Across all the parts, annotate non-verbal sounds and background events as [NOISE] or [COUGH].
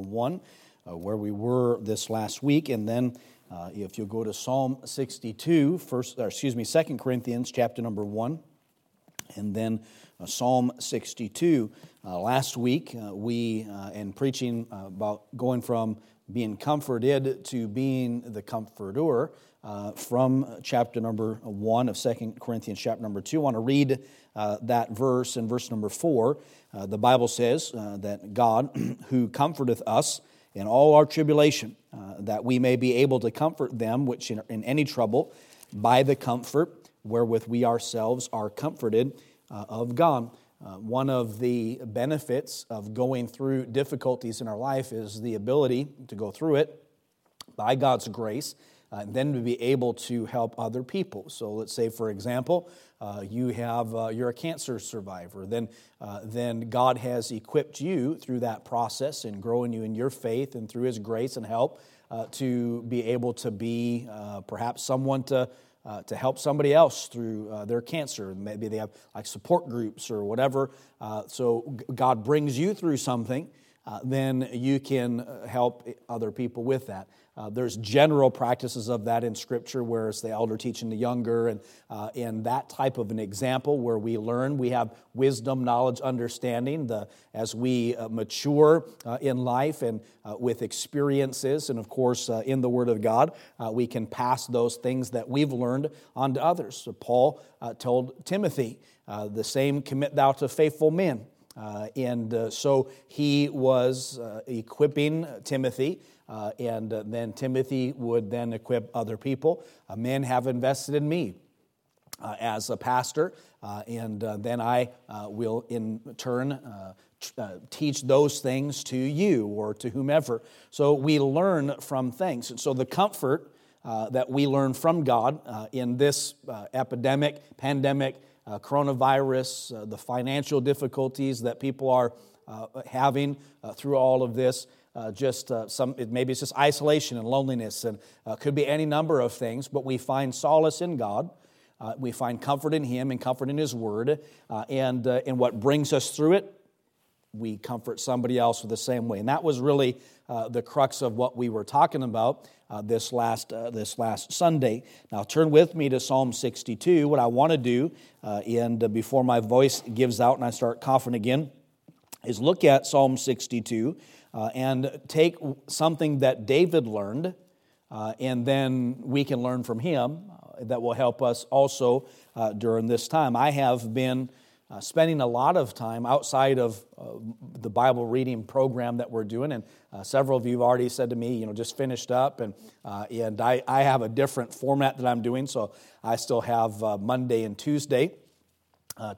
1, uh, where we were this last week. And then uh, if you'll go to Psalm 62, first, or excuse me, 2 Corinthians chapter number 1, and then uh, Psalm 62. Uh, last week, uh, we, uh, in preaching about going from being comforted to being the comforter, from chapter number 1 of 2 Corinthians, chapter number 2, I want to read that verse in verse number 4. The Bible says that God, [CLEARS THROAT] who comforteth us, in all our tribulation, uh, that we may be able to comfort them which in, in, any trouble by the comfort wherewith we ourselves are comforted uh, of God. Uh, one of the benefits of going through difficulties in our life is the ability to go through it by God's grace uh, and then to be able to help other people. So let's say, for example, uh, you have uh, you're a cancer survivor. Then, uh, then God has equipped you through that process and growing you in your faith and through His grace and help uh, to be able to be uh, perhaps someone to. to help somebody else through their cancer. Maybe they have like support groups or whatever. so God brings you through something, then you can help other people with that. Uh, there's general practices of that in Scripture, where it's the elder teaching the younger, and uh, in that type of an example where we learn, we have wisdom, knowledge, understanding. The, as we uh, mature uh, in life and uh, with experiences, and of course uh, in the Word of God, we can pass those things that we've learned on to others. So Paul told Timothy, "The same commit thou to faithful men." And so he was equipping Timothy uh, and uh, then Timothy would then equip other people. Uh, men have invested in me. Uh, as a pastor, uh, and uh, then I will in turn teach those things to you or to whomever. So we learn from things. And so the comfort that we learn from God in this epidemic, pandemic, coronavirus, the financial difficulties that people are having through all of this, uh, just uh, some, maybe it's just isolation and loneliness, and uh, could be any number of things, but we find solace in God. Uh, we find comfort in Him and comfort in His Word. Uh, and in what brings us through it, we comfort somebody else with the same way. And that was really the crux of what we were talking about this, last, this last Sunday. Now, turn with me to Psalm 62. What I want to do, and before my voice gives out and I start coughing again, is look at Psalm 62 uh, and take something that David learned, uh, and then we can learn from him uh, that will help us also uh, during this time. I have been uh, spending a lot of time outside of the Bible reading program that we're doing, and several of you have already said to me, you know, just finished up, and and I, I have a different format that I'm doing, so I still have Monday and Tuesday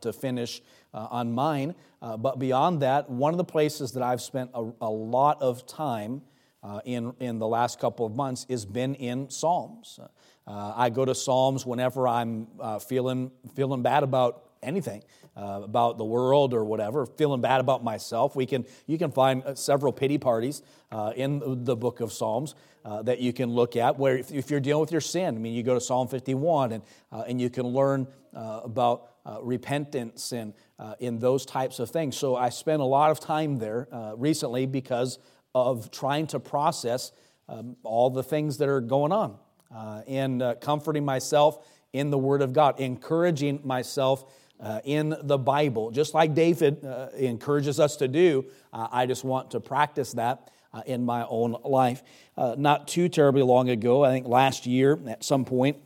to finish uh, on mine. Uh, but beyond that, one of the places that I've spent a, a lot of time uh, in, in the last couple of months has been in Psalms. Uh, I go to Psalms whenever I'm uh, feeling, feeling bad about anything. Uh, about the world or whatever, feeling bad about myself. We can, you can find several pity parties uh, in the book of Psalms uh, that you can look at where if, if, you're dealing with your sin, I mean, you go to Psalm 51 and, and you can learn about repentance and uh, in those types of things. So I spent a lot of time there uh, recently because of trying to process um, all the things that are going on uh, and uh, comforting myself in the Word of God, encouraging myself. Uh, in the Bible, just like David uh, encourages us to do, I just want to practice that in my own life. not too terribly long ago, I think last year at some point,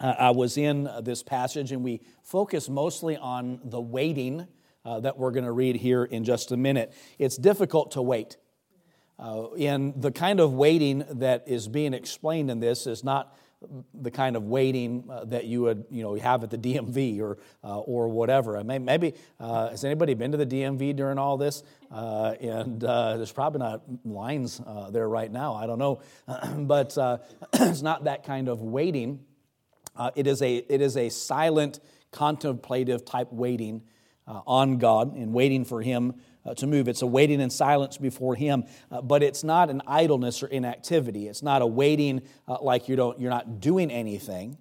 uh, I was in this passage, and we focus mostly on the waiting uh, that we're going to read here in just a minute. It's difficult to wait. Uh, and the kind of waiting that is being explained in this is not the kind of waiting uh, that you would you know have at the DMV or uh, or whatever. I mean, maybe uh, has anybody been to the DMV during all this? Uh, and uh, there's probably not lines uh, there right now. I don't know, [CLEARS THROAT] but [CLEARS THROAT] it's not that kind of waiting. Uh, it, is a, it is a silent, contemplative type waiting uh, on God and waiting for Him uh, to move. It's a waiting in silence before Him, uh, but it's not an idleness or inactivity. It's not a waiting uh, like you don't, you're not doing anything.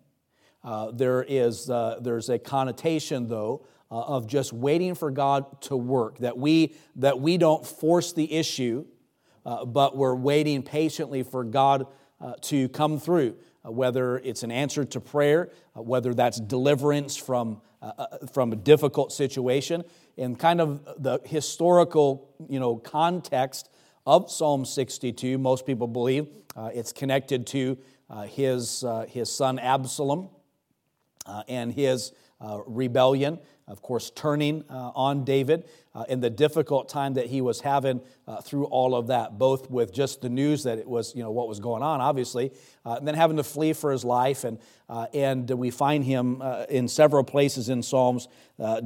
Uh, there is, there's a connotation, though, of just waiting for God to work, that we, that we don't force the issue but we're waiting patiently for God to come through, Uh, whether it's an answer to prayer, uh, whether that's deliverance from, uh, uh, from a difficult situation. In kind of the historical you know, context of Psalm 62, most people believe it's connected to his, his son Absalom and his rebellion of course, turning uh, on David uh, in the difficult time that he was having uh, through all of that, both with just the news that it was, you know, what was going on, obviously, uh, and then having to flee for his life. And, uh, and we find him uh, in several places in Psalms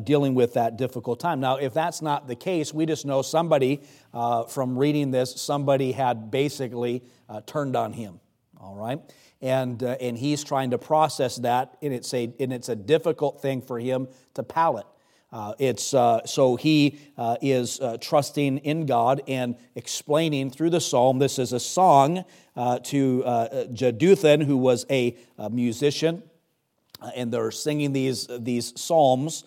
dealing with that difficult time. Now, if that's not the case, we just know somebody from reading this, somebody had basically turned on him, all right? And, uh, and he's trying to process that, and it's a, and it's a difficult thing for him to palate. Uh, it's, uh, so he uh, is uh, trusting in God and explaining through the psalm. This is a song uh, to Jeduthun, who was a, a musician, and they're singing these, these psalms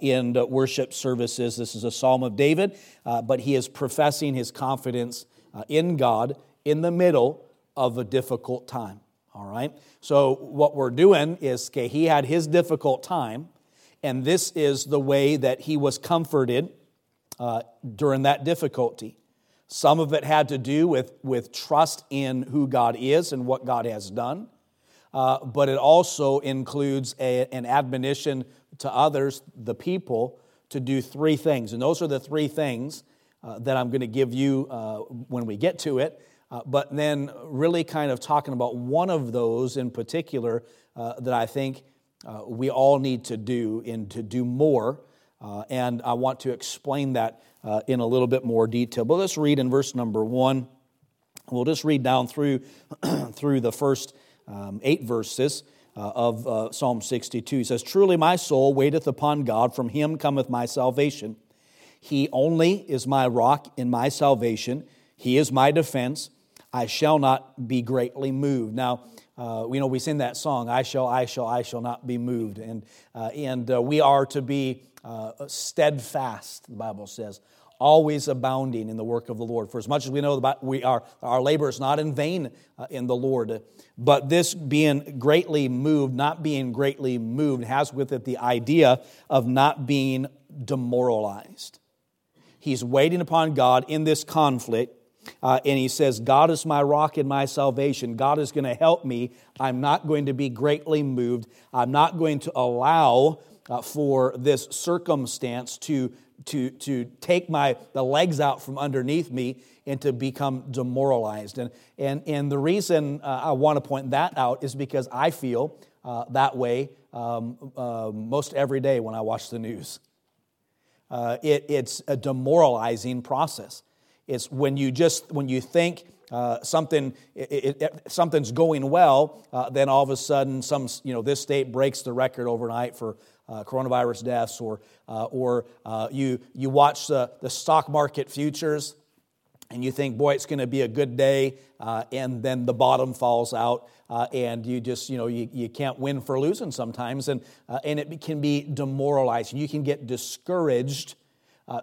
in worship services. This is a psalm of David, but he is professing his confidence in God in the middle of a difficult time. All right? So, what we're doing is, okay, he had his difficult time, and this is the way that he was comforted uh, during that difficulty. Some of it had to do with, with trust in who God is and what God has done, uh, but it also includes a, an admonition to others, the people, to do three things. And those are the three things uh, that I'm going to give you uh, when we get to it. Uh, but then, really kind of talking about one of those in particular uh, that I think uh, we all need to do and to do more. Uh, and I want to explain that uh, in a little bit more detail. But let's read in verse number one. We'll just read down through, [CLEARS THROAT] through the first um, eight verses. Uh, of Psalm 62. He says, Truly my soul waiteth upon God, from him cometh my salvation. He only is my rock in my salvation, he is my defense. I shall not be greatly moved. Now, uh, you know, we sing that song, I shall, I shall, I shall not be moved. And, uh, and uh, we are to be uh, steadfast, the Bible says, always abounding in the work of the Lord. For as much as we know about we are, our labor is not in vain uh, in the Lord. But this being greatly moved, not being greatly moved, has with it the idea of not being demoralized. He's waiting upon God in this conflict uh, and he says, God is my rock and my salvation. God is going to help me. I'm not going to be greatly moved. I'm not going to allow uh, for this circumstance to, to, to take my, the legs out from underneath me and to become demoralized. And, and, and the reason uh, I want to point that out is because I feel uh, that way um, uh, most every day when I watch the news. Uh, it, it's a demoralizing process. It's when you just, when you think uh, something, it, it, something's going well, uh, then all of a sudden, some, you know, this state breaks the record overnight for uh, coronavirus deaths, or, uh, or uh, you, you watch the, the stock market futures and you think, boy, it's going to be a good day, uh, and then the bottom falls out, and you just, you know, you, you can't win for losing sometimes, and, and it can be demoralizing. You can get discouraged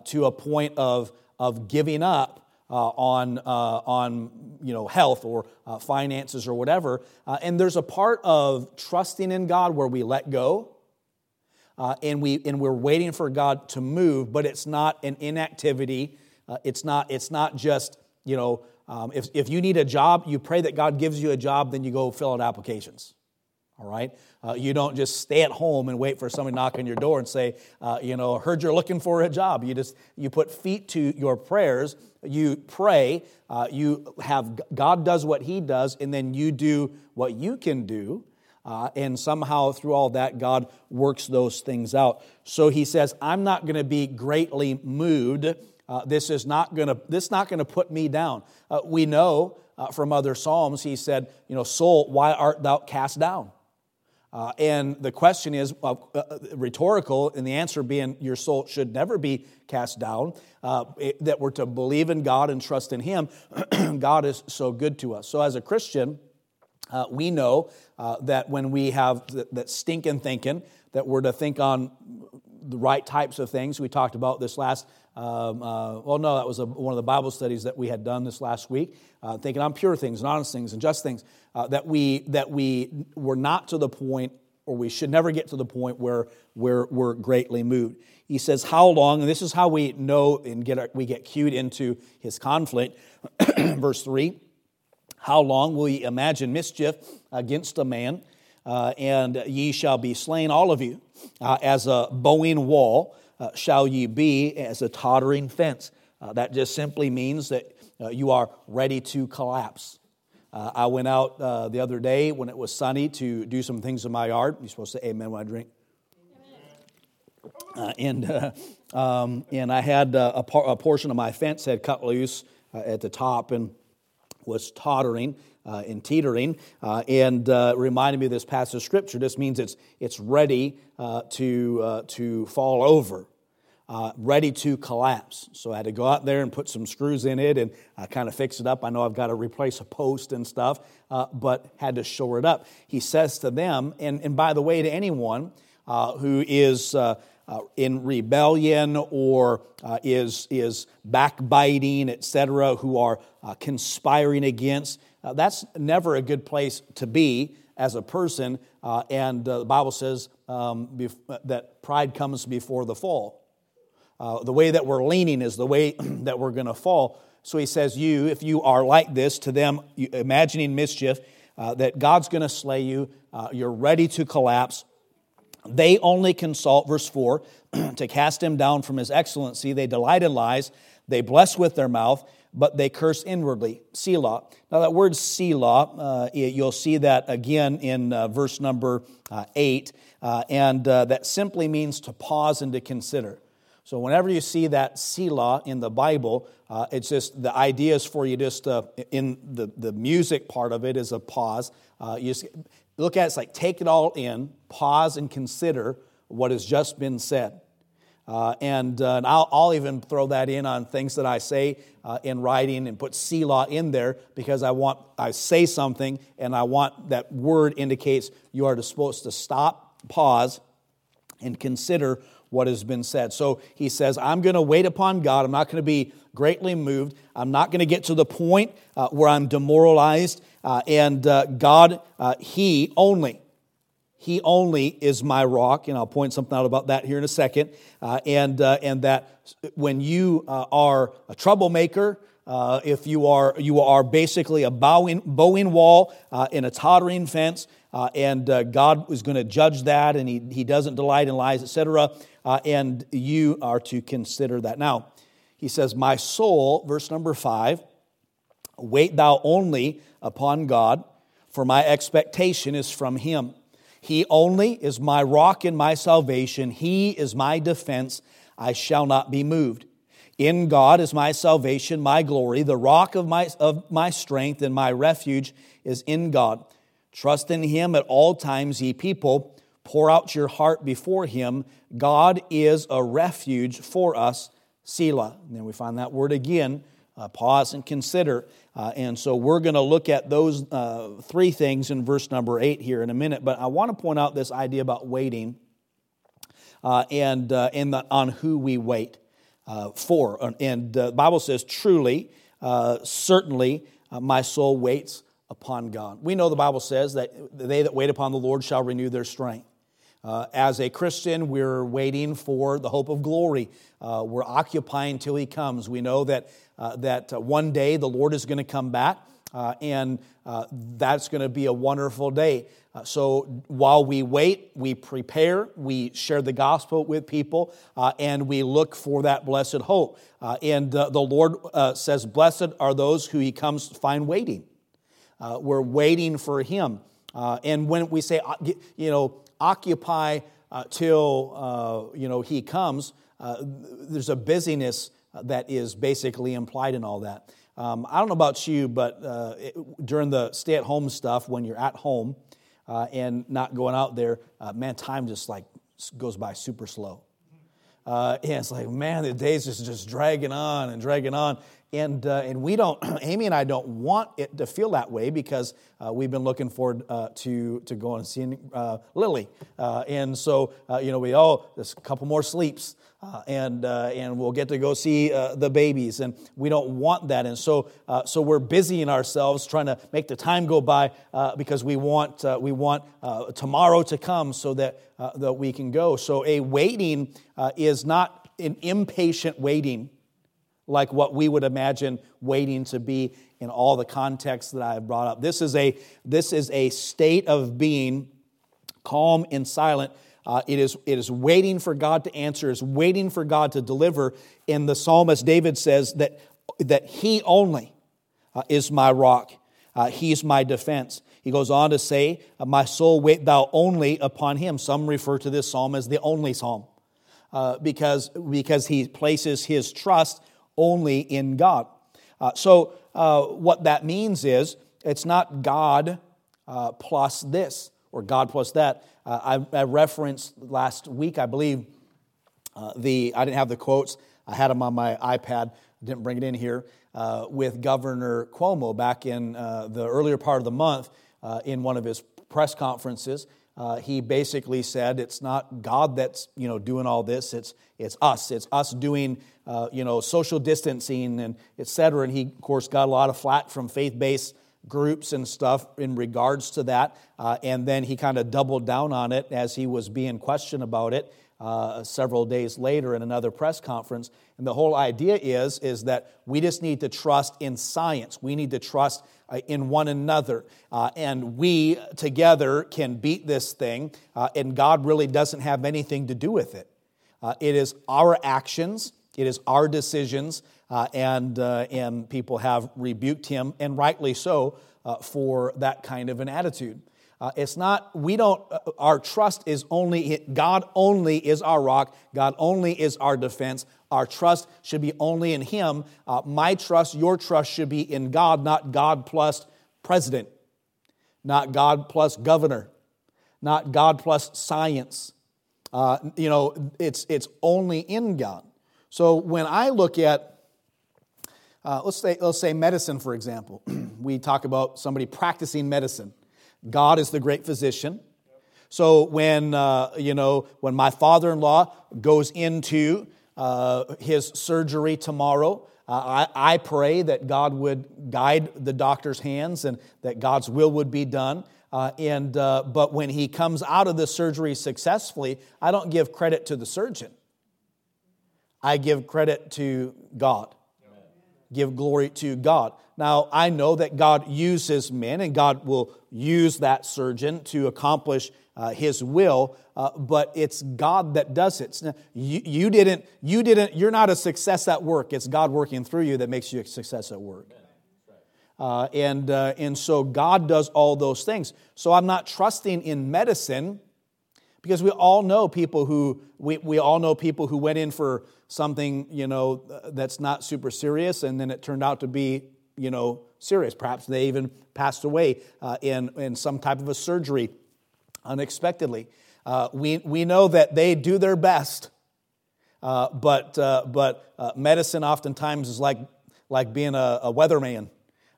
to a point of of giving up uh, on, uh, on you know, health or uh, finances or whatever. Uh, and there's a part of trusting in God where we let go uh, and, we, and we're waiting for God to move, but it's not an inactivity. Uh, it's, not, it's not just, you know, um, if, if you need a job, you pray that God gives you a job, then you go fill out applications all right? Uh, you don't just stay at home and wait for somebody to knock on your door and say, uh, you know, heard you're looking for a job. You just, you put feet to your prayers, you pray, uh, you have, God does what he does, and then you do what you can do. Uh, and somehow through all that, God works those things out. So he says, I'm not going to be greatly moved. Uh, this is not going to, this not going to put me down. Uh, we know from other Psalms, he said, you know, soul, why art thou cast down? Uh, and the question is uh, uh, rhetorical, and the answer being your soul should never be cast down. Uh, it, that we're to believe in God and trust in Him. [CLEARS THROAT] God is so good to us. So, as a Christian, uh, we know that when we have th- that stinking thinking, that we're to think on the right types of things. We talked about this last Um, uh, well, no, that was a, one of the Bible studies that we had done this last week, uh, thinking on pure things and honest things and just things, uh, that, we, that we were not to the point, or we should never get to the point where, where we're greatly moved. He says, How long, and this is how we know and get, we get cued into his conflict. [CLEARS THROAT] Verse 3 How long will ye imagine mischief against a man, uh, and ye shall be slain, all of you, uh, as a bowing wall? uh, shall ye be as a tottering fence. Uh, that just simply means that uh, you are ready to collapse. Uh, I went out uh, the other day when it was sunny to do some things in my yard. You're supposed to say amen when I drink. Uh, and, um, and I had a, par- a, portion of my fence had cut loose at the top and was tottering uh, and teetering, uh, and uh, reminded me of this passage of scripture. This means it's, it's ready uh, to, uh, to fall over, uh, ready to collapse. So I had to go out there and put some screws in it and kind of fix it up. I know I've got to replace a post and stuff, but had to shore it up. He says to them, and, and by the way, to anyone who is uh, in rebellion or uh, is, is backbiting, etc., who are uh, conspiring against. Uh, that's never a good place to be as a person. Uh, and uh, the Bible says um, bef- that pride comes before the fall. The way that we're leaning is the way [CLEARS THROAT] that we're going to fall. So he says, You, if you are like this, to them, imagining mischief, that God's going to slay you, you're ready to collapse they only consult, verse 4, [CLEARS THROAT] to cast him down from his excellency. They delight in lies. They bless with their mouth, but they curse inwardly. Selah. Now, that word Selah, uh, you'll see that again in uh, verse number uh, 8, uh, and uh, that simply means to pause and to consider. So, whenever you see that Selah in the Bible, uh, it's just the idea is for you just in the, the music part of it is a pause. you just, look at it, it's like take it all in, pause and consider what has just been said. Uh, and, uh, and I'll, I'll, even throw that in on things that I say uh, in writing and put Selah in there because I want I say something and I want that word indicates you are supposed to stop, pause, and consider what has been said. So he says, I'm going to wait upon God. I'm not going to be greatly moved. I'm not going to get to the point uh, where I'm demoralized. Uh, and uh, God, uh, He only, He only is my rock. And I'll point something out about that here in a second. Uh, and, uh, and that when you are a troublemaker, if you are, you are basically a bowing, bowing wall in a tottering fence, uh, and God is going to judge that, and he, he doesn't delight in lies, etc., and you are to consider that. Now, he says, My soul, verse number five, wait thou only upon God, for my expectation is from him. He only is my rock and my salvation. He is my defense. I shall not be moved. In God is my salvation, my glory. The rock of my, of my strength and my refuge is in God. Trust in him at all times, ye people. Pour out your heart before him. God is a refuge for us. Selah. And then we find that word again. Uh, pause and consider. Uh, and so we're going to look at those uh, three things in verse number eight here in a minute. But I want to point out this idea about waiting uh, and, uh, and the, on who we wait uh, for. And the Bible says, truly, certainly, my soul waits upon God. We know the Bible says that they that wait upon the Lord shall renew their strength. Uh, as a Christian, we're waiting for the hope of glory. Uh, we're occupying till He comes. We know that, uh, that uh, one day the Lord is going to come back, uh, and uh, that's going to be a wonderful day. so while we wait, we prepare, we share the gospel with people, and we look for that blessed hope. and the Lord says, Blessed are those who He comes to find waiting. We're waiting for Him. and when we say, you know, occupy uh, till uh, you know he comes. Uh, there's a busyness that is basically implied in all that. Um, I don't know about you, but uh, it, during the stay-at-home stuff, when you're at home uh, and not going out there, uh, man, time just like goes by super slow. Uh, and it's like, man, the days just just dragging on and dragging on. And, uh, and we don't, [CLEARS THROAT] Amy and I don't want it to feel that way because uh, we've been looking forward uh, to, to going and seeing uh, Lily. Uh, and so, uh, you know, we, oh, there's a couple more sleeps. And and we'll get to go see the babies, and we don't want that, and so so we're busying ourselves trying to make the time go by because we want we want tomorrow to come so that that we can go. So a waiting is not an impatient waiting, like what we would imagine waiting to be in all the contexts that I have brought up. This is a this is a state of being calm and silent uh, it, is, it is waiting for God to answer, is waiting for God to deliver. And the psalmist David says that, that he only uh, is my rock. Uh, he's my defense. He goes on to say, uh, My soul, wait thou only upon him. Some refer to this psalm as the only psalm uh, because, because he places his trust only in God. Uh, so, what that means is it's not God plus this or God plus that. Uh, I, I, referenced last week, I believe, uh, the, I didn't have the quotes, I had them on my iPad, didn't bring it in here, uh, with Governor Cuomo back in uh, the earlier part of the month uh, in one of his press conferences. Uh, he basically said it's not God that's you know doing all this. It's it's us. It's us doing you know social distancing and et cetera. And he of course got a lot of flack from faith-based groups and stuff in regards to that. Uh, and then he kind of doubled down on it as he was being questioned about it uh, several days later in another press conference. And the whole idea is, is that we just need to trust in science. We need to trust uh, in one another. Uh, and we together can beat this thing. Uh, and God really doesn't have anything to do with it. Uh, it is our actions, it is our decisions uh, and, and people have rebuked him, and rightly so, for that kind of an attitude. Uh, it's not, we don't, uh, our trust is only, God only is our rock, God only is our defense. Our trust should be only in Him. Uh, my trust, your trust should be in God, not God plus president, not God plus governor, not God plus science. you know, it's, it's only in God. So when I look at uh, let's, say, let's say medicine, for example. [CLEARS THROAT] we talk about somebody practicing medicine. God is the great physician. So when, uh, you know, when my father-in-law goes into uh, his surgery tomorrow, uh, I, I, pray that God would guide the doctor's hands and that God's will would be done. Uh, and, uh, but when he comes out of the surgery successfully, I don't give credit to the surgeon. I give credit to God give glory to God. Now, I know that God uses men and God will use that surgeon to accomplish uh, his will, uh, but it's God that does it. You, you, didn't, you didn't, you're not a success at work. It's God working through you that makes you a success at work. Uh, and, uh, and so God does all those things. So I'm not trusting in medicine because we all know people who, we, we all know people who went in for something, you know, that's not super serious, and then it turned out to be, you know, serious. Perhaps they even passed away uh, in, in some type of a surgery unexpectedly. Uh, we, we know that they do their best, uh, but, uh, but uh, medicine oftentimes is like, like being a, a weatherman.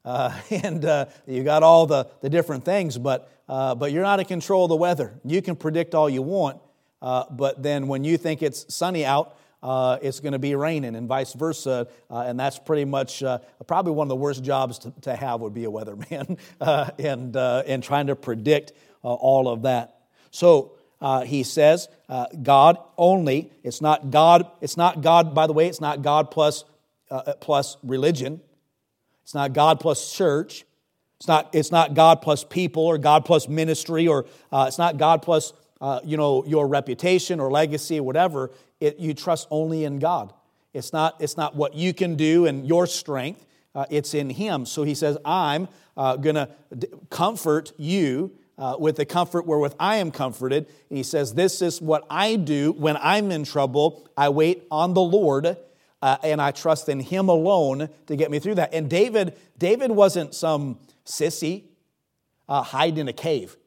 Uh, [LAUGHS] and you got all the, the different things, but, but you're not in control of the weather. You can predict all you want, but then when you think it's sunny out, uh, it's going to be raining and vice versa. Uh, and that's pretty much uh, probably one of the worst jobs to, to have would be a weatherman [LAUGHS] uh, and, uh, and trying to predict uh, all of that. So he says, God only. It's not God. It's not God. By the way, it's not God plus plus religion. It's not God plus church. It's not, it's not God plus people or God plus ministry or it's not God plus uh, you know, your reputation or legacy or whatever, it, you trust only in God. It's not, it's not what you can do and your strength, uh, it's in Him. So He says, I'm uh, going to d- comfort you uh, with the comfort wherewith I am comforted. And He says, This is what I do when I'm in trouble. I wait on the Lord. Uh, and I trust in Him alone to get me through that. And David, David wasn't some sissy uh, hiding in a cave.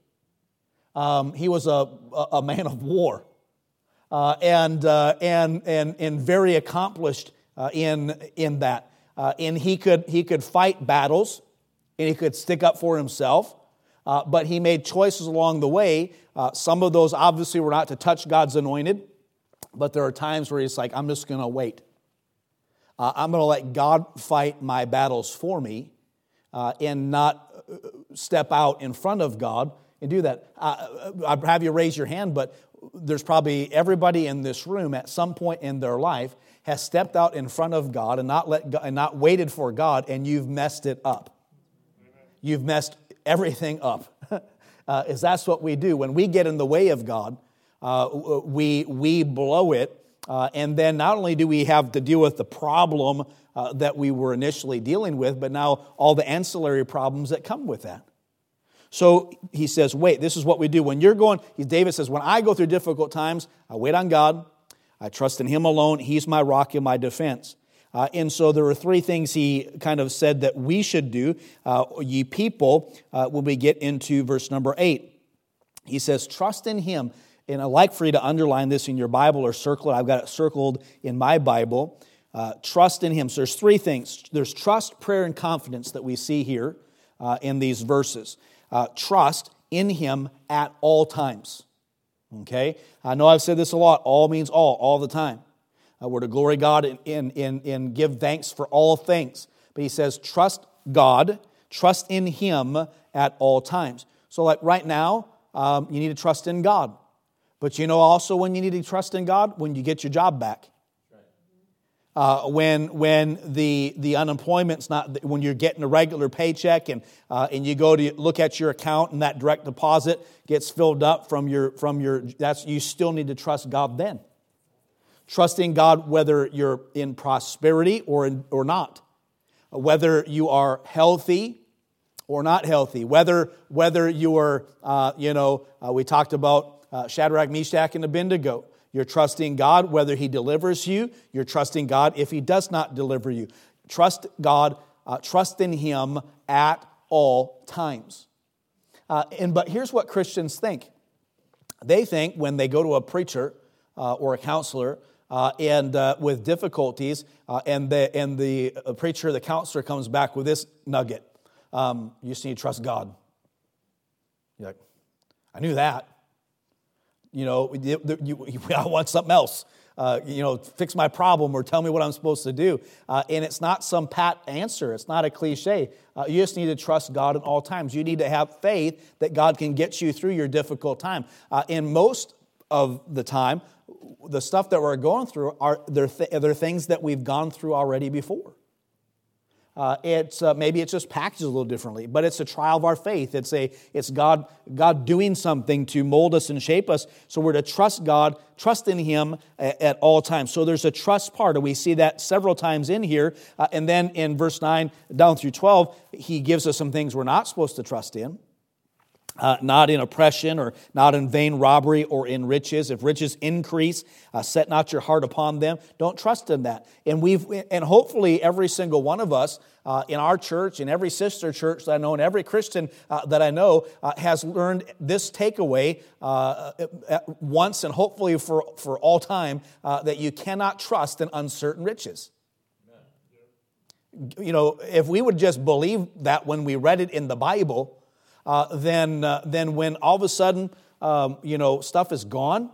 Um, he was a, a man of war uh, and, uh, and, and, and very accomplished uh, in, in that. Uh, and he could, he could fight battles and he could stick up for himself. Uh, but he made choices along the way. Uh, some of those obviously were not to touch God's anointed. but there are times where he's like, I'm just going to wait. I'm going to let God fight my battles for me and not step out in front of God and do that. Uh, I'd have you raise your hand, but there's probably everybody in this room at some point in their life has stepped out in front of God and not let God, and not waited for God, and you've messed it up. You've messed everything up. [LAUGHS] uh, is that's what we do when we get in the way of God? Uh, we we blow it, uh, and then not only do we have to deal with the problem uh, that we were initially dealing with, but now all the ancillary problems that come with that. So he says, wait, this is what we do. When you're going, David says, when I go through difficult times, I wait on God. I trust in Him alone. He's my rock and my defense. Uh, and so there are three things he kind of said that we should do, uh, ye people, uh, when we get into verse number eight. He says, trust in Him. And I'd like for you to underline this in your Bible or circle it. I've got it circled in my Bible. Uh, trust in Him. So there's three things there's trust, prayer, and confidence that we see here uh, in these verses. Uh, trust in Him at all times. Okay? I know I've said this a lot. All means all, all the time. Uh, we're to glory God and, and, and give thanks for all things. But he says, trust God, trust in Him at all times. So, like right now, um, you need to trust in God. But you know also when you need to trust in God? When you get your job back uh, when, when the, the unemployment's not, when you're getting a regular paycheck and, uh, and you go to look at your account and that direct deposit gets filled up from your, from your, that's, you still need to trust God then. Trusting God whether you're in prosperity or, in, or not, whether you are healthy or not healthy, whether, whether you are, uh, you know, uh, we talked about uh, Shadrach, Meshach, and Abednego you're trusting God whether He delivers you. You're trusting God if He does not deliver you. Trust God, uh, trust in Him at all times. Uh, and but here's what Christians think. They think when they go to a preacher uh, or a counselor uh, and uh, with difficulties, uh, and the and the preacher, the counselor comes back with this nugget: um, you just need to trust God. You're like, I knew that. You know, you, you, [LAUGHS] I want something else. Uh, you know, fix my problem or tell me what I'm supposed to do. Uh, and it's not some pat answer, it's not a cliche. Uh, you just need to trust God at all times. You need to have faith that God can get you through your difficult time. Uh, and most of the time, the stuff that we're going through are they're, th- they're things that we've gone through already before. Uh, it's uh, maybe it's just packaged a little differently, but it's a trial of our faith. It's a it's God God doing something to mold us and shape us. So we're to trust God, trust in Him at, at all times. So there's a trust part, and we see that several times in here. Uh, and then in verse nine down through twelve, He gives us some things we're not supposed to trust in uh, not in oppression or not in vain robbery or in riches. If riches increase, uh, set not your heart upon them. Don't trust in that. And we've, and hopefully every single one of us uh, in our church, in every sister church that I know, and every Christian uh, that I know uh, has learned this takeaway uh, once and hopefully for, for all time that you cannot trust in uncertain riches. You know, if we would just believe that when we read it in the Bible, uh, then, uh, then when all of a sudden, um, you know, stuff is gone,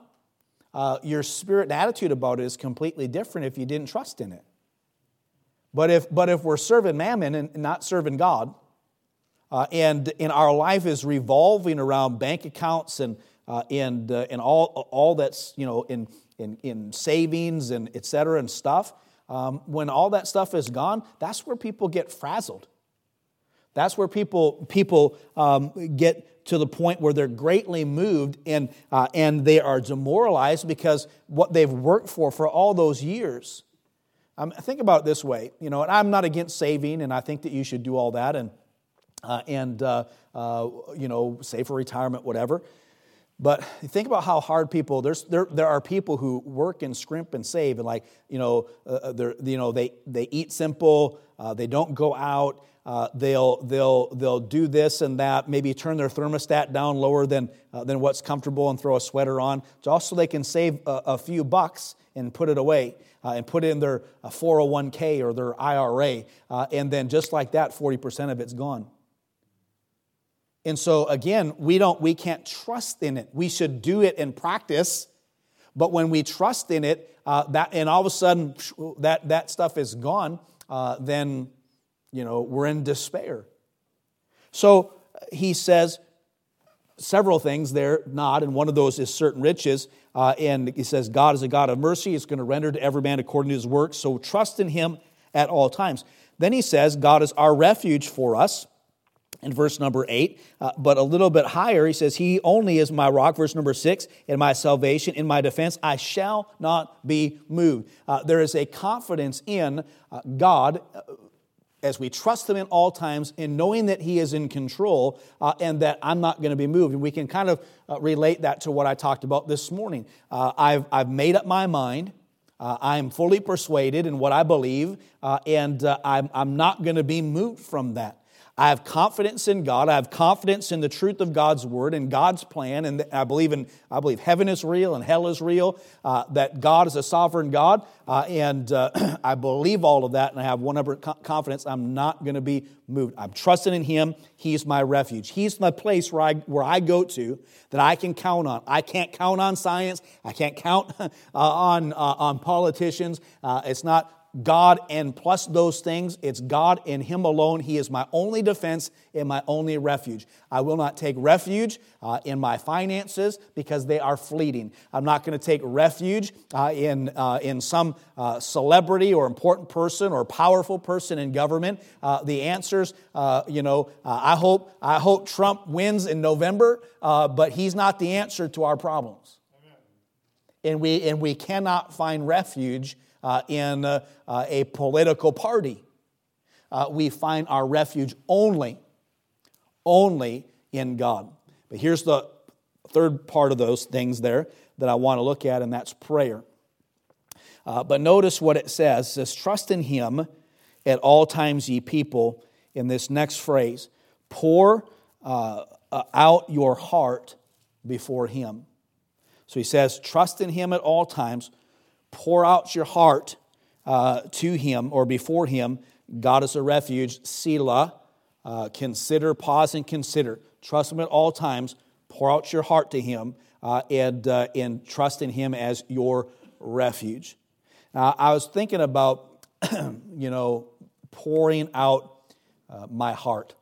uh, your spirit and attitude about it is completely different if you didn't trust in it. But if, but if we're serving mammon and not serving God, uh, and in our life is revolving around bank accounts and, uh, and, uh, and all, all that's, you know, in, in, in savings and et cetera and stuff, um, when all that stuff is gone, that's where people get frazzled. That's where people, people um, get to the point where they're greatly moved and, uh, and they are demoralized because what they've worked for for all those years. Um, think about it this way, you know, and I'm not against saving, and I think that you should do all that and, uh, and uh, uh you know, save for retirement, whatever. But think about how hard people, there's, there, there are people who work and scrimp and save, and like, you know, uh, uh you know they, they eat simple, uh, they don't go out, uh, they'll, they'll, they'll do this and that, maybe turn their thermostat down lower than, uh, than what's comfortable and throw a sweater on, just so they can save a, a few bucks and put it away uh, and put in their 401k uh, or their IRA. Uh, and then just like that, 40% of it's gone. And so again, we don't we can't trust in it. We should do it in practice, But when we trust in it, uh, that, and all of a sudden that, that stuff is gone, then, you know, we're in despair. So he says several things there, not, and one of those is certain riches. Uh, and he says, God is a God of mercy. He's going to render to every man according to his work. So trust in him at all times. Then he says, God is our refuge for us in verse number eight. Uh, but a little bit higher, he says, He only is my rock, verse number six, in my salvation, in my defense. I shall not be moved. Uh, there is a confidence in uh, God uh, as we trust Him in all times, in knowing that He is in control uh, and that I'm not going to be moved. And we can kind of uh, relate that to what I talked about this morning. Uh, I've, I've made up my mind. Uh, I'm fully persuaded in what I believe, uh, and uh, I'm, I'm not going to be moved from that. I have confidence in God. I have confidence in the truth of God's word and God's plan. And I believe in I believe heaven is real and hell is real. Uh, that God is a sovereign God, uh, and uh, [CLEARS THROAT] I believe all of that. And I have one confidence. I'm not going to be moved. I'm trusting in Him. He's my refuge. He's my place where I where I go to that I can count on. I can't count on science. I can't count [LAUGHS] on uh, on politicians. Uh, it's not God and plus those things, it's God and Him alone. He is my only defense and my only refuge. I will not take refuge uh, in my finances because they are fleeting. I'm not going to take refuge uh, in, uh, in some uh, celebrity or important person or powerful person in government. Uh, the answers, uh, you know, I, hope, I hope Trump wins in November, but he's not the answer to our problems. And we, and we cannot find refuge uh, in uh, a political party. Uh, we find our refuge only, only in God. But here's the third part of those things there that I want to look at, and that's prayer. Uh, but notice what it says. It says, Trust in Him at all times, ye people, in this next phrase. Pour uh, out your heart before Him. So he says, Trust in Him at all times pour out your heart uh, to Him or before Him. God is a refuge. Selah. Uh, consider, pause, and consider. Trust Him at all times. Pour out your heart to Him uh, and, uh, and trust in Him as your refuge. Now, I was thinking about, [CLEARS THROAT] you know, pouring out uh, my heart.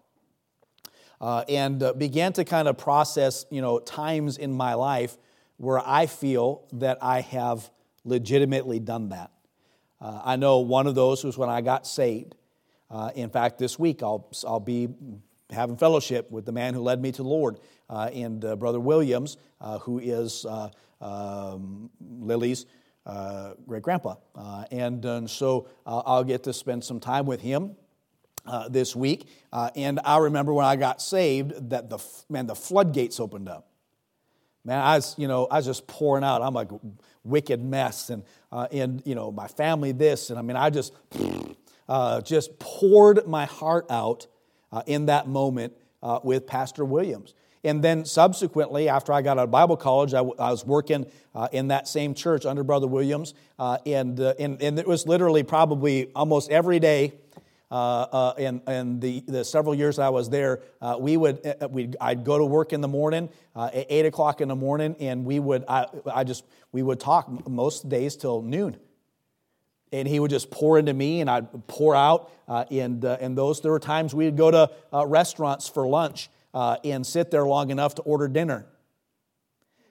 Uh, and began to kind of process, you know, times in my life where I feel that I have legitimately done that. Uh, I know one of those was when I got saved. Uh, in fact, this week I'll, I'll be having fellowship with the man who led me to the Lord uh, and uh, Brother Williams, uh, who is uh, um, Lily's great grandpa. And, and, so I'll get to spend some time with him. this week, and I remember when I got saved that the man the floodgates opened up. Man, I was, you know, I was just pouring out. I'm like wicked mess, and uh, and you know, my family this, and I mean, I just [SNIFFS] uh, just poured my heart out uh, in that moment uh, with Pastor Williams. And then subsequently, after I got out of Bible college, I, w- I was working uh, in that same church under Brother Williams, uh, and, and and it was literally probably almost every day uh, uh, and, and the, the several years I was there, uh, we would, uh, we'd, I'd go to work in the morning uh, at 8 o'clock in the morning, and we would, I, I just, we would talk most days till noon. And he would just pour into me, and I'd pour out. Uh, and, and those, there were times we'd go to restaurants for lunch and sit there long enough to order dinner.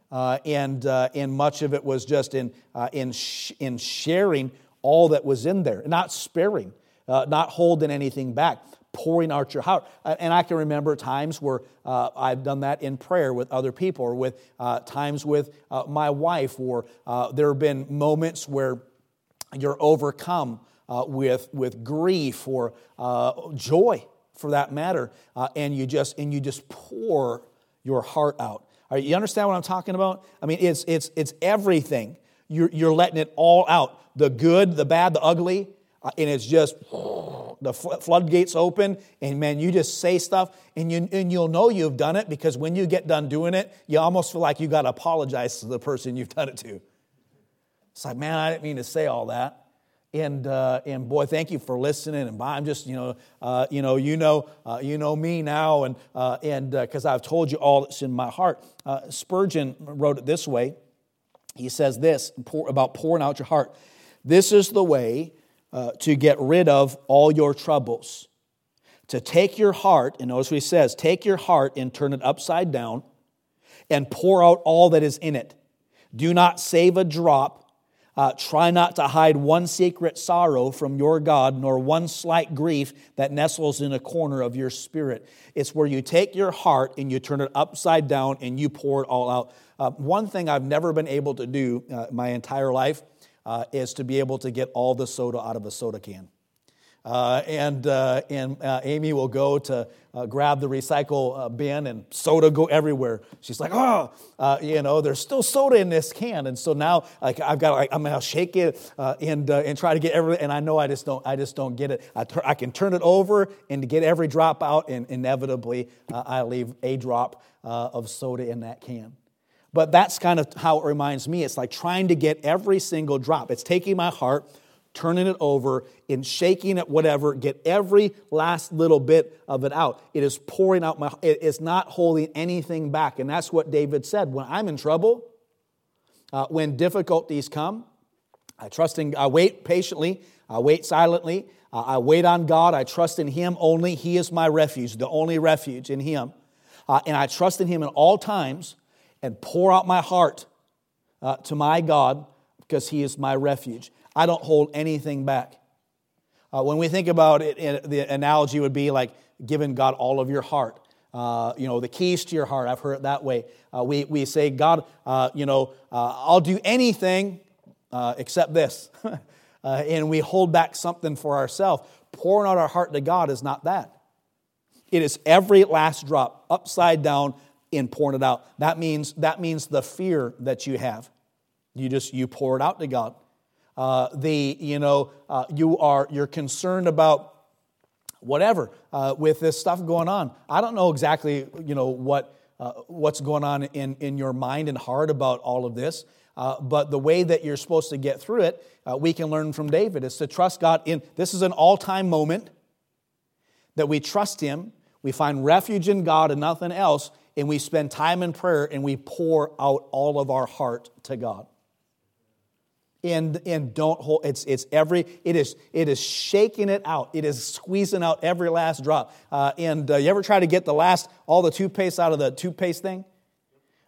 Uh, and, uh, and much of it was just in, uh, in, sh- in sharing all that was in there, not sparing uh, not holding anything back, pouring out your heart. Uh, and I can remember times where uh, I've done that in prayer with other people, or with uh, times with uh, my wife, or uh, there have been moments where you're overcome with, with grief or joy, for that matter, and you just and you just pour your heart out. You understand what I'm talking about? I mean, it's it's it's everything. You're, you're letting it all out the good, the bad, the ugly, and it's just the floodgates open and man you just say stuff and, you, and you'll know you've done it because when you get done doing it you almost feel like you got to apologize to the person you've done it to. It's like man i didn't mean to say all that. And, uh, and boy thank you for listening and i'm just you know uh, you know you know uh, you know me now and uh, and because uh, i've told you all that's in my heart. Spurgeon wrote it this way. He says this about pouring out your heart. This is the way uh, to get rid of all your troubles. To take your heart, and notice what he says take your heart and turn it upside down and pour out all that is in it. Do not save a drop. Uh, try not to hide one secret sorrow from your God, nor one slight grief that nestles in a corner of your spirit. It's where you take your heart and you turn it upside down and you pour it all out. Uh, one thing I've never been able to do uh, my entire life uh, is to be able to get all the soda out of a soda can. Uh, and uh, and uh, Amy will go to uh, grab the recycle bin, and soda go everywhere. She's like, "Oh, you know, there's still soda in this can." And so now, like, I've got, like, I'm gonna shake it and and try to get every. And I know I just don't, I just don't get it. I, I can turn it over and get every drop out, and inevitably, I leave a drop of soda in that can. But that's kind of how it reminds me. It's like trying to get every single drop. It's taking my heart, turning it over, and shaking it, whatever, get every last little bit of it out. It is pouring out my it is not holding anything back. And that's what David said. When I'm in trouble, uh, when difficulties come, I trust in I wait patiently, I wait silently, uh, I wait on God, I trust in Him only. He is my refuge, the only refuge in Him. Uh, and I trust in Him in all times and pour out my heart uh, to my God because He is my refuge. I don't hold anything back. Uh, when we think about it, the analogy would be like giving God all of your heart. Uh, you know, the keys to your heart. I've heard it that way. Uh, we, we say, God, uh, you know, uh, I'll do anything except this. [LAUGHS] and we hold back something for ourselves. Pouring out our heart to God is not that. It is every last drop, upside down, in pouring it out. That means, that means the fear that you have. You just, you pour it out to God. Uh, the, you know, uh, you are, you're concerned about whatever uh, with this stuff going on. I don't know exactly, you know, what, uh, what's going on in, in your mind and heart about all of this. Uh, but the way that you're supposed to get through it, uh, we can learn from David, is to trust God in. This is an all time moment that we trust Him, we find refuge in God and nothing else, and we spend time in prayer and we pour out all of our heart to God. And, and don't hold it's it's every it is it is shaking it out. It is squeezing out every last drop. Uh, and uh, you ever try to get the last all the toothpaste out of the toothpaste thing?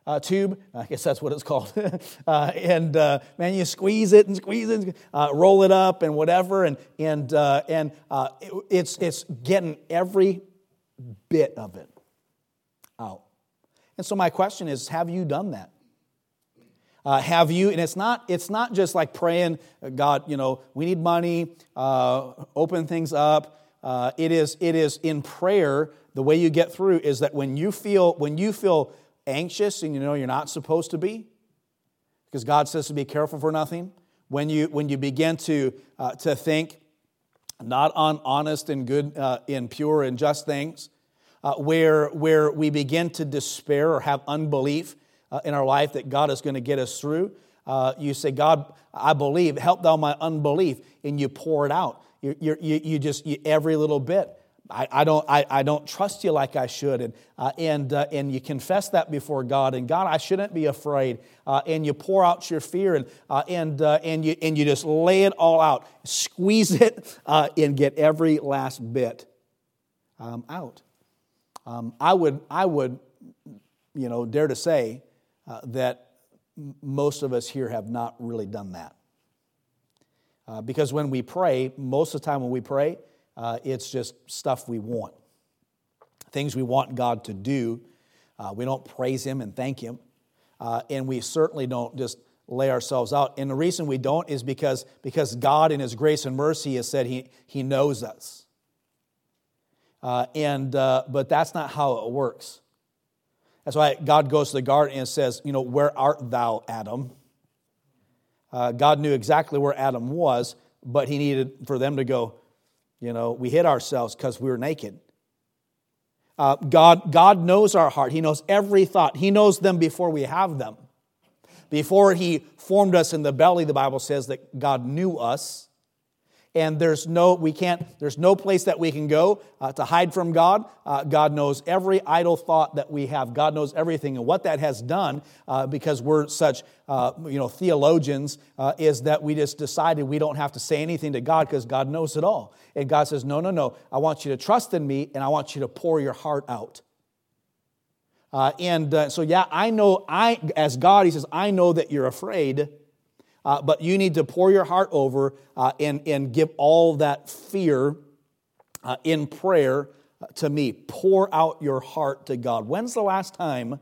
Uh, tube? I guess that's what it's called. [LAUGHS] Uh, and uh, man you squeeze it and squeeze it uh, roll it up and whatever. And and and it, it's it's getting every bit of it out and so my question is have you done that? Uh, have you and it's not it's not just like praying uh, god you know we need money uh, open things up uh, it is it is in prayer the way you get through is that when you feel when you feel anxious and you know you're not supposed to be because god says to be careful for nothing when you when you begin to uh, to think not on honest and good uh, and pure and just things uh, where, where we begin to despair or have unbelief uh, in our life that God is going to get us through, uh, you say, God, I believe, help thou my unbelief, and you pour it out. You, you, you just, you, every little bit. I, I, don't, I, I don't trust you like I should. And, uh, and, uh, and you confess that before God. And God, I shouldn't be afraid. Uh, and you pour out your fear and, uh, and, uh, and, you, and you just lay it all out. Squeeze it uh, and get every last bit um, out. Um, I, would, I would, you know, dare to say uh, that most of us here have not really done that. Uh, because when we pray, most of the time when we pray, uh, it's just stuff we want, things we want God to do. Uh, we don't praise Him and thank Him. Uh, and we certainly don't just lay ourselves out. And the reason we don't is because, because God, in His grace and mercy, has said He, he knows us. Uh, and, uh, but that's not how it works. That's why God goes to the garden and says, You know, where art thou, Adam? Uh, God knew exactly where Adam was, but he needed for them to go, You know, we hid ourselves because we were naked. Uh, God, God knows our heart. He knows every thought. He knows them before we have them. Before He formed us in the belly, the Bible says that God knew us and there's no we can't there's no place that we can go uh, to hide from god. Uh, god knows every idle thought that we have. God knows everything. And what that has done uh, because we're such uh, you know theologians uh, is that we just decided we don't have to say anything to god because god knows it all. And god says no no no. I want you to trust in me and i want you to pour your heart out. Uh, and so yeah i know i as god he says i know that you're afraid uh, but you need to pour your heart over uh, and, and give all that fear uh, in prayer uh, to me. Pour out your heart to God. When's the last time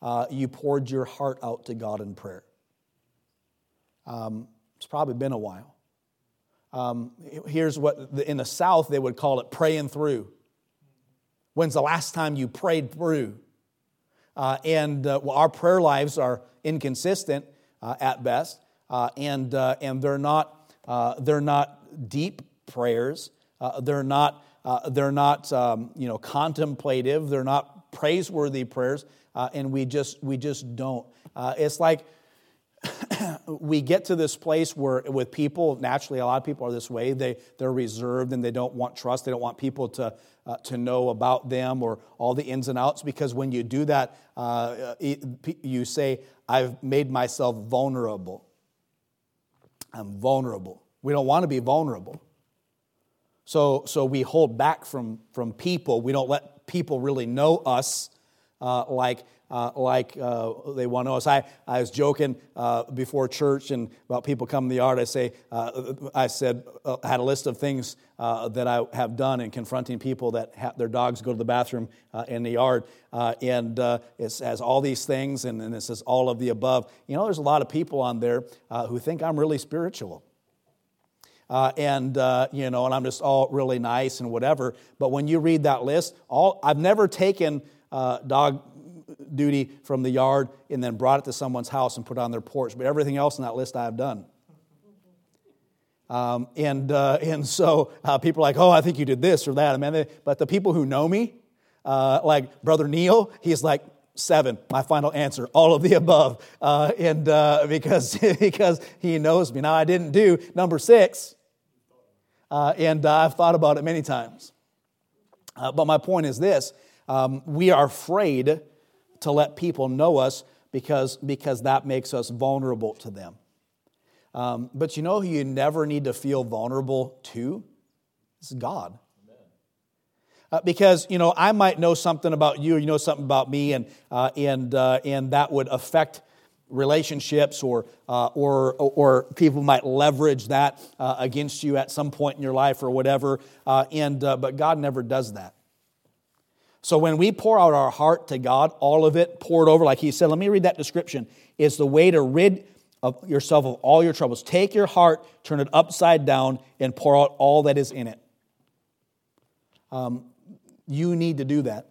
uh, you poured your heart out to God in prayer? Um, it's probably been a while. Um, here's what in the South they would call it praying through. When's the last time you prayed through? Uh, and uh, well, our prayer lives are inconsistent uh, at best uh, and, uh, and they're, not, uh, they're not deep prayers. Uh, they're not, uh, they're not um, you know, contemplative. They're not praiseworthy prayers, and we just, we just don't. it's like [CLEARS THROAT] we get to this place where with people naturally a lot of people are this way they, they're reserved and they don't want trust they don't want people to, uh, to know about them or all the ins and outs because when you do that uh, you say i've made myself vulnerable I'm vulnerable. We don't want to be vulnerable. So, so we hold back from, from people. We don't let people really know us uh, like, uh, like uh, they want to us. I, I was joking uh, before church and about people coming to the yard. I say, uh, I said, uh, I had a list of things that I have done in confronting people that have their dogs go to the bathroom in the yard. and it has all these things, and, and it says all of the above. You know, there's a lot of people on there who think I'm really spiritual. Uh, and uh, you know, and I'm just all really nice and whatever. But when you read that list, all I've never taken uh, dog duty from the yard and then brought it to someone's house and put it on their porch. But everything else in that list I have done. Um, and, uh, and so uh, people are like, oh, I think you did this or that. I mean, they, but the people who know me, uh, like Brother Neil, he's like, seven, my final answer, all of the above. Uh, and uh, because, [LAUGHS] because he knows me. Now, I didn't do number six, uh, and I've thought about it many times. but my point is this um, we are afraid to let people know us because, because that makes us vulnerable to them. Um, but you know who you never need to feel vulnerable to? It's God. Uh, because you know I might know something about you, you know something about me, and uh, and uh, and that would affect relationships, or uh, or or people might leverage that uh, against you at some point in your life, or whatever. Uh, and but God never does that. So when we pour out our heart to God, all of it poured over, like he said, let me read that description, is the way to rid of yourself of all your troubles. Take your heart, turn it upside down, and pour out all that is in it. Um, you need to do that.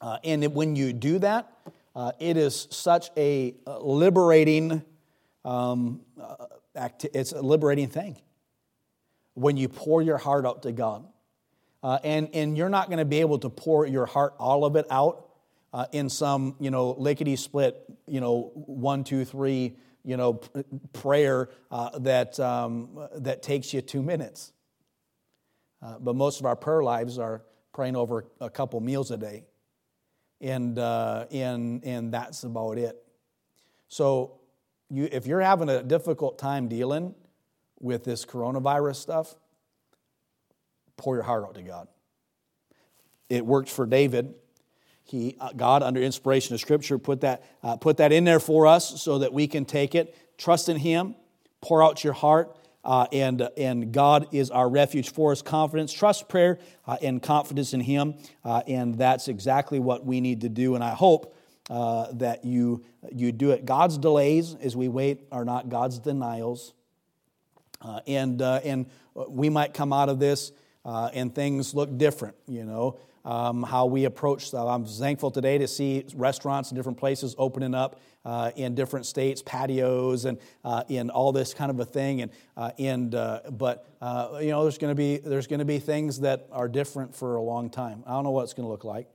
Uh, and when you do that, uh, it is such a uh, liberating, um, uh, act- it's a liberating thing when you pour your heart out to God. Uh, and, and you're not going to be able to pour your heart, all of it out uh, in some, you know, lickety split, you know, one, two, three, you know, prayer uh, that, um, that takes you two minutes. Uh, but most of our prayer lives are praying over a couple meals a day. And, uh, and, and that's about it. So you, if you're having a difficult time dealing with this coronavirus stuff, pour your heart out to God. It worked for David. He, uh, God, under inspiration of Scripture, put that, uh, put that in there for us so that we can take it, trust in Him, pour out your heart, uh, and, and God is our refuge for us. Confidence, trust, prayer, uh, and confidence in Him. Uh, and that's exactly what we need to do. And I hope uh, that you, you do it. God's delays as we wait are not God's denials. and, and we might come out of this uh, and things look different, you know, um, how we approach. I'm thankful today to see restaurants in different places opening up uh, in different states, patios, and uh, in all this kind of a thing. And, uh, and uh, but uh, you know, there's going to be there's going to be things that are different for a long time. I don't know what it's going to look like,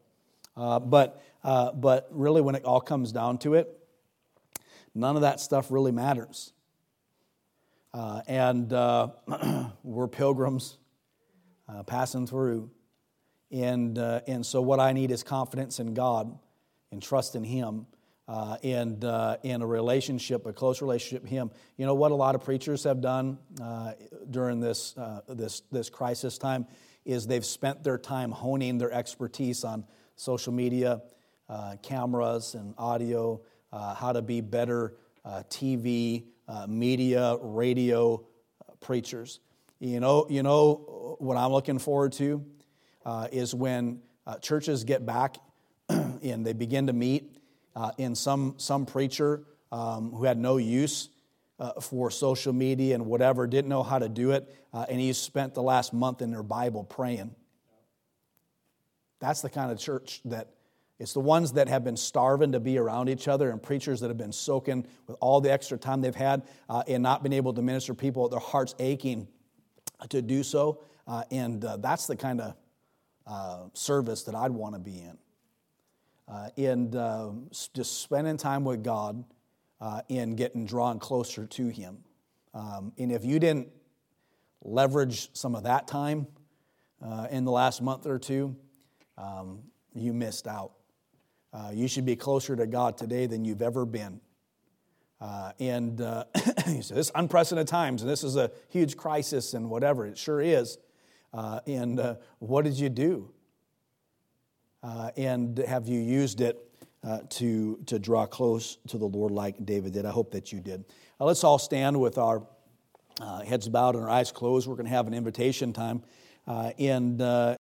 but but really, when it all comes down to it, none of that stuff really matters. and [CLEARS THROAT] we're pilgrims uh, passing through. And, uh, and so, what I need is confidence in God and trust in Him. Uh, and uh, in a relationship, a close relationship with Him. You know what a lot of preachers have done uh, during this, uh, this, this crisis time is they've spent their time honing their expertise on social media, uh, cameras, and audio, uh, how to be better TV, media, radio preachers. You know, you know what I'm looking forward to is when churches get back [CLEARS THROAT] and they begin to meet uh, in some, some preacher um, who had no use uh, for social media and whatever, didn't know how to do it, uh, and he spent the last month in their Bible praying. That's the kind of church that it's the ones that have been starving to be around each other and preachers that have been soaking with all the extra time they've had uh, and not been able to minister people, their hearts aching to do so. Uh, and uh, that's the kind of uh, service that I'd want to be in uh, in uh, just spending time with God uh, and getting drawn closer to Him. Um, and if you didn't leverage some of that time uh, in the last month or two, um, you missed out. You should be closer to God today than you've ever been. Uh, and uh, [COUGHS] this unprecedented times, and this is a huge crisis, and whatever, it sure is. Uh, and uh, what did you do? Uh, and have you used it uh, to, to draw close to the Lord like David did? I hope that you did. Uh, let's all stand with our uh, heads bowed and our eyes closed. We're going to have an invitation time. And